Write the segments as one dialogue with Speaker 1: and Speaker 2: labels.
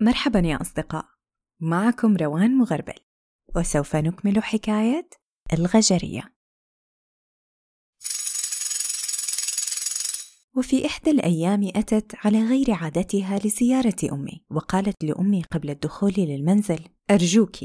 Speaker 1: مرحبا يا أصدقاء. معكم روان مغربل وسوف نكمل حكاية الغجرية. وفي إحدى الأيام أتت على غير عادتها لزيارة أمي وقالت لأمي قبل الدخول للمنزل أرجوك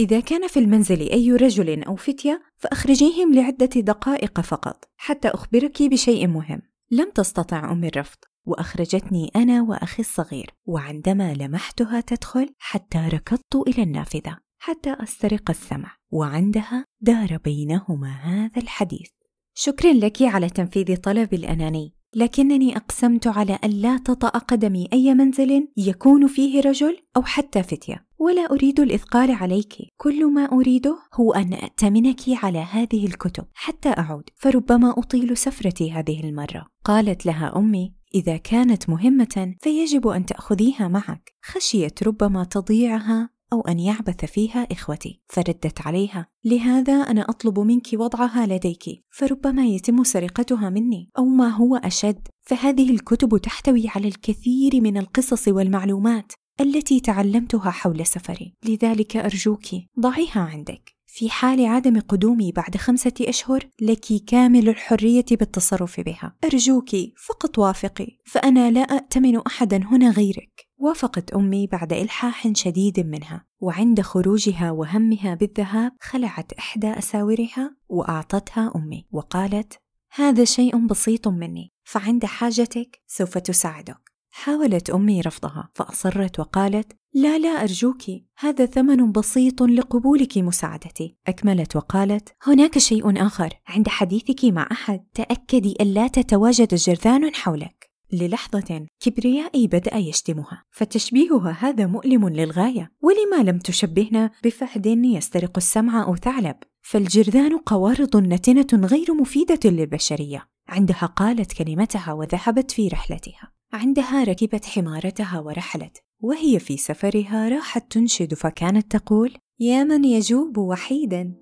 Speaker 1: إذا كان في المنزل أي رجل أو فتية فأخرجيهم لعدة دقائق فقط حتى أخبرك بشيء مهم. لم تستطع أمي الرفض. وأخرجتني أنا وأخي الصغير وعندما لمحتها تدخل حتى ركضت إلى النافذة حتى أسترق السمع وعندها دار بينهما هذا الحديث. شكرا لك على تنفيذ طلبي الأناني لكنني أقسمت على أن لا تطا قدمي أي منزل يكون فيه رجل أو حتى فتية. ولا أريد الإثقال عليك. كل ما أريده هو أن اتمنك على هذه الكتب حتى أعود فربما أطيل سفرتي هذه المرة. قالت لها أمي إذا كانت مهمة فيجب أن تأخذيها معك. خشيت ربما تضيعها أو أن يعبث فيها إخوتي. فردت عليها. لهذا أنا أطلب منك وضعها لديك. فربما يتم سرقتها مني. أو ما هو أشد فهذه الكتب تحتوي على الكثير من القصص والمعلومات. التي تعلمتها حول سفري. لذلك أرجوك ضعيها عندك. في حال عدم قدومي بعد خمسة أشهر لك كامل الحرية بالتصرف بها. أرجوك فقط وافقي فأنا لا أأتمن أحدا هنا غيرك. وافقت أمي بعد إلحاح شديد منها. وعند خروجها وهمها بالذهاب خلعت إحدى أساورها وأعطتها أمي. وقالت هذا شيء بسيط مني فعند حاجتك سوف تساعدك. حاولت أمي رفضها فأصرت وقالت لا لا أرجوك هذا ثمن بسيط لقبولك مساعدتي. أكملت وقالت هناك شيء آخر عند حديثك مع أحد تأكدي الا تتواجد جرذان حولك. للحظة كبريائي بدأ يشتمها فتشبيهها هذا مؤلم للغاية. ولما لم تشبهنا بفهد يسترق السمع أو ثعلب؟ فالجرذان قوارض نتنة غير مفيدة للبشرية. عندها قالت كلمتها وذهبت في رحلتها. عندها ركبت حمارتها ورحلت وهي في سفرها راحت تنشد فكانت تقول يا من يجوب وحيدا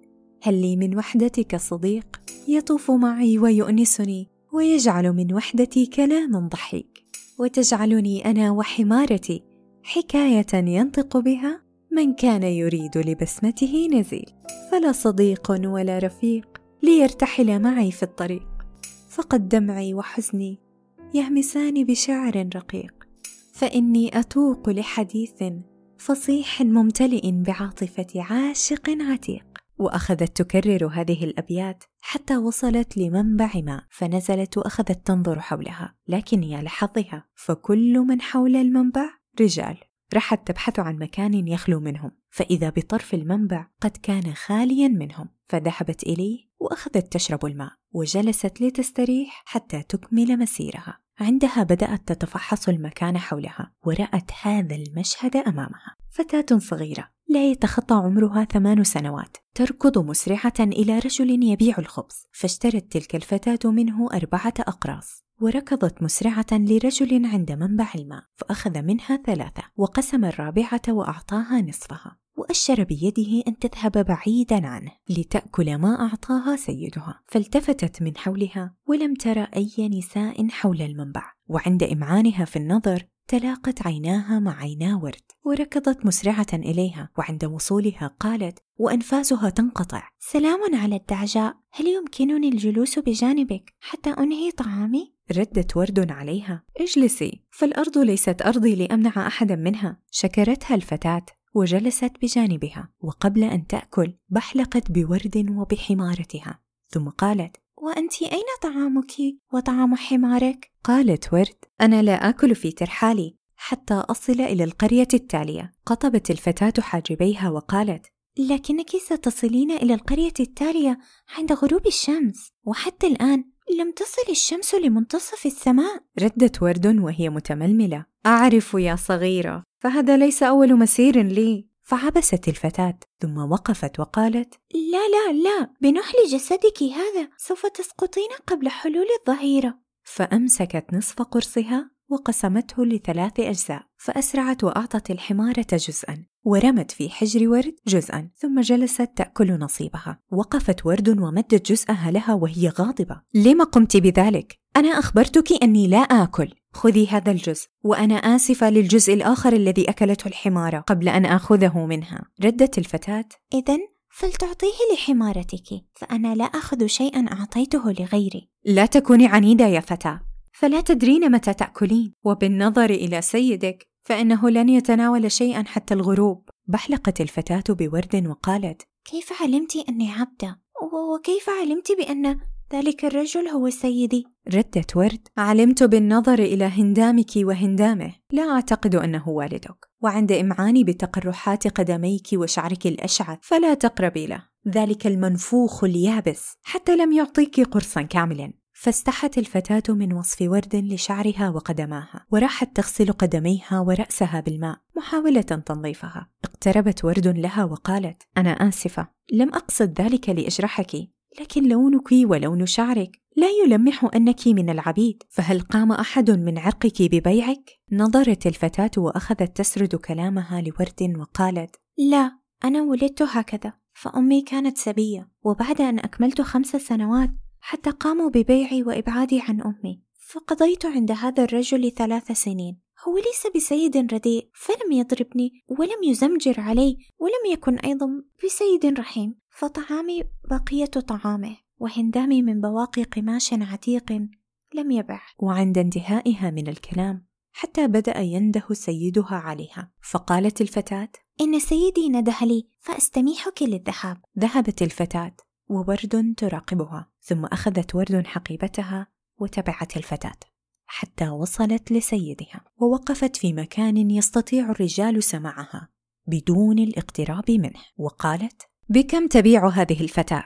Speaker 1: هل لي من وحدتك صديق يطوف معي ويؤنسني ويجعل من وحدتي كلاما ضحيك وتجعلني أنا وحمارتي حكاية ينطق بها من كان يريد لبسمته نزيل فلا صديق ولا رفيق ليرتحل معي في الطريق فقد دمعي وحزني يهمسان بشعر رقيق. فإني أتوق لحديث فصيح ممتلئ بعاطفة عاشق عتيق. وأخذت تكرر هذه الأبيات حتى وصلت لمنبع ماء فنزلت وأخذت تنظر حولها. لكن يا لحظها فكل من حول المنبع رجال. راحت تبحث عن مكان يخلو منهم. فإذا بطرف المنبع قد كان خاليا منهم. فذهبت إليه وأخذت تشرب الماء وجلست لتستريح حتى تكمل مسيرها. عندها بدأت تتفحص المكان حولها ورأت هذا المشهد أمامها. فتاة صغيرة لا يتخطى عمرها ثمان سنوات تركض مسرعة إلى رجل يبيع الخبز. فاشترت تلك الفتاة منه أربعة أقراص وركضت مسرعة لرجل عند منبع الماء فأخذ منها ثلاثة وقسم الرابعة وأعطاها نصفها. وأشر بيده أن تذهب بعيدا عنه لتأكل ما أعطاها سيدها. فالتفتت من حولها ولم تر أي نساء حول المنبع وعند إمعانها في النظر تلاقت عيناها مع عينا ورد وركضت مسرعة إليها وعند وصولها قالت وأنفاسها تنقطع. سلام على الدعجاء هل يمكنني الجلوس بجانبك حتى أنهي طعامي؟ ردت ورد عليها اجلسي فالأرض ليست أرضي لأمنع أحدا منها. شكرتها الفتاة. وجلست بجانبها وقبل أن تأكل بحلقت بورد وبحمارتها. ثم قالت وانت أين طعامك وطعام حمارك؟ قالت ورد أنا لا آكل في ترحالي. حتى أصل إلى القرية التالية. قطبت الفتاة حاجبيها وقالت لكنك ستصلين إلى القرية التالية عند غروب الشمس وحتى الآن لم تصل الشمس لمنتصف السماء؟ ردت ورد وهي متململة. أعرف يا صغيرة فهذا ليس أول مسير لي. فعبست الفتاة ثم وقفت وقالت لا لا لا بنحل جسدك هذا. سوف تسقطين قبل حلول الظهيرة. فأمسكت نصف قرصها. وقسمته لثلاث أجزاء فأسرعت وأعطت الحمارة جزءا ورمت في حجر ورد جزءا ثم جلست تأكل نصيبها. وقفت ورد ومدت جزءها لها وهي غاضبة. لم قمت بذلك؟ أنا أخبرتك أني لا آكل. خذي هذا الجزء وأنا آسفة للجزء الآخر الذي أكلته الحمارة قبل أن آخذه منها. ردت الفتاة.
Speaker 2: إذا فلتعطيه لحمارتك فأنا لا أخذ شيئا أعطيته لغيري.
Speaker 1: لا تكوني عنيدة يا فتاة. فلا تدرين متى تأكلين. وبالنظر إلى سيدك فإنه لن يتناول شيئا حتى الغروب. بحلقت الفتاة بورد وقالت
Speaker 2: كيف علمت أني عبدة؟ وكيف علمت بأن ذلك الرجل هو سيدي؟
Speaker 1: ردت ورد علمت بالنظر إلى هندامك وهندامه. لا أعتقد أنه والدك. وعند إمعاني بتقرحات قدميك وشعرك الأشعث فلا تقربي له. ذلك المنفوخ اليابس حتى لم يعطيك قرصا كاملا. فاستحت الفتاة من وصف ورد لشعرها وقدماها وراحت تغسل قدميها ورأسها بالماء محاولة تنظيفها. اقتربت ورد لها وقالت أنا آسفة لم أقصد ذلك لأجرحك لكن لونك ولون شعرك. لا يلمح أنك من العبيد فهل قام أحد من عرقك ببيعك؟ نظرت الفتاة وأخذت تسرد كلامها لورد وقالت
Speaker 2: لا أنا ولدت هكذا فأمي كانت سبية وبعد أن أكملت خمس سنوات حتى قاموا ببيعي وإبعادي عن أمي. فقضيت عند هذا الرجل ثلاث سنين. هو ليس بسيد رديء فلم يضربني ولم يزمجر علي ولم يكن أيضا بسيد رحيم. فطعامي بقية طعامه وهندامي من بواقي قماش عتيق لم يبع.
Speaker 1: وعند انتهائها من الكلام حتى بدأ ينده سيدها عليها. فقالت الفتاة
Speaker 2: إن سيدي نده لي فأستميحك للذهاب.
Speaker 1: ذهبت الفتاة. وورد تراقبها ثم أخذت ورد حقيبتها وتبعت الفتاة حتى وصلت لسيدها ووقفت في مكان يستطيع الرجال سماعها بدون الاقتراب منه وقالت بكم تبيع هذه الفتاة؟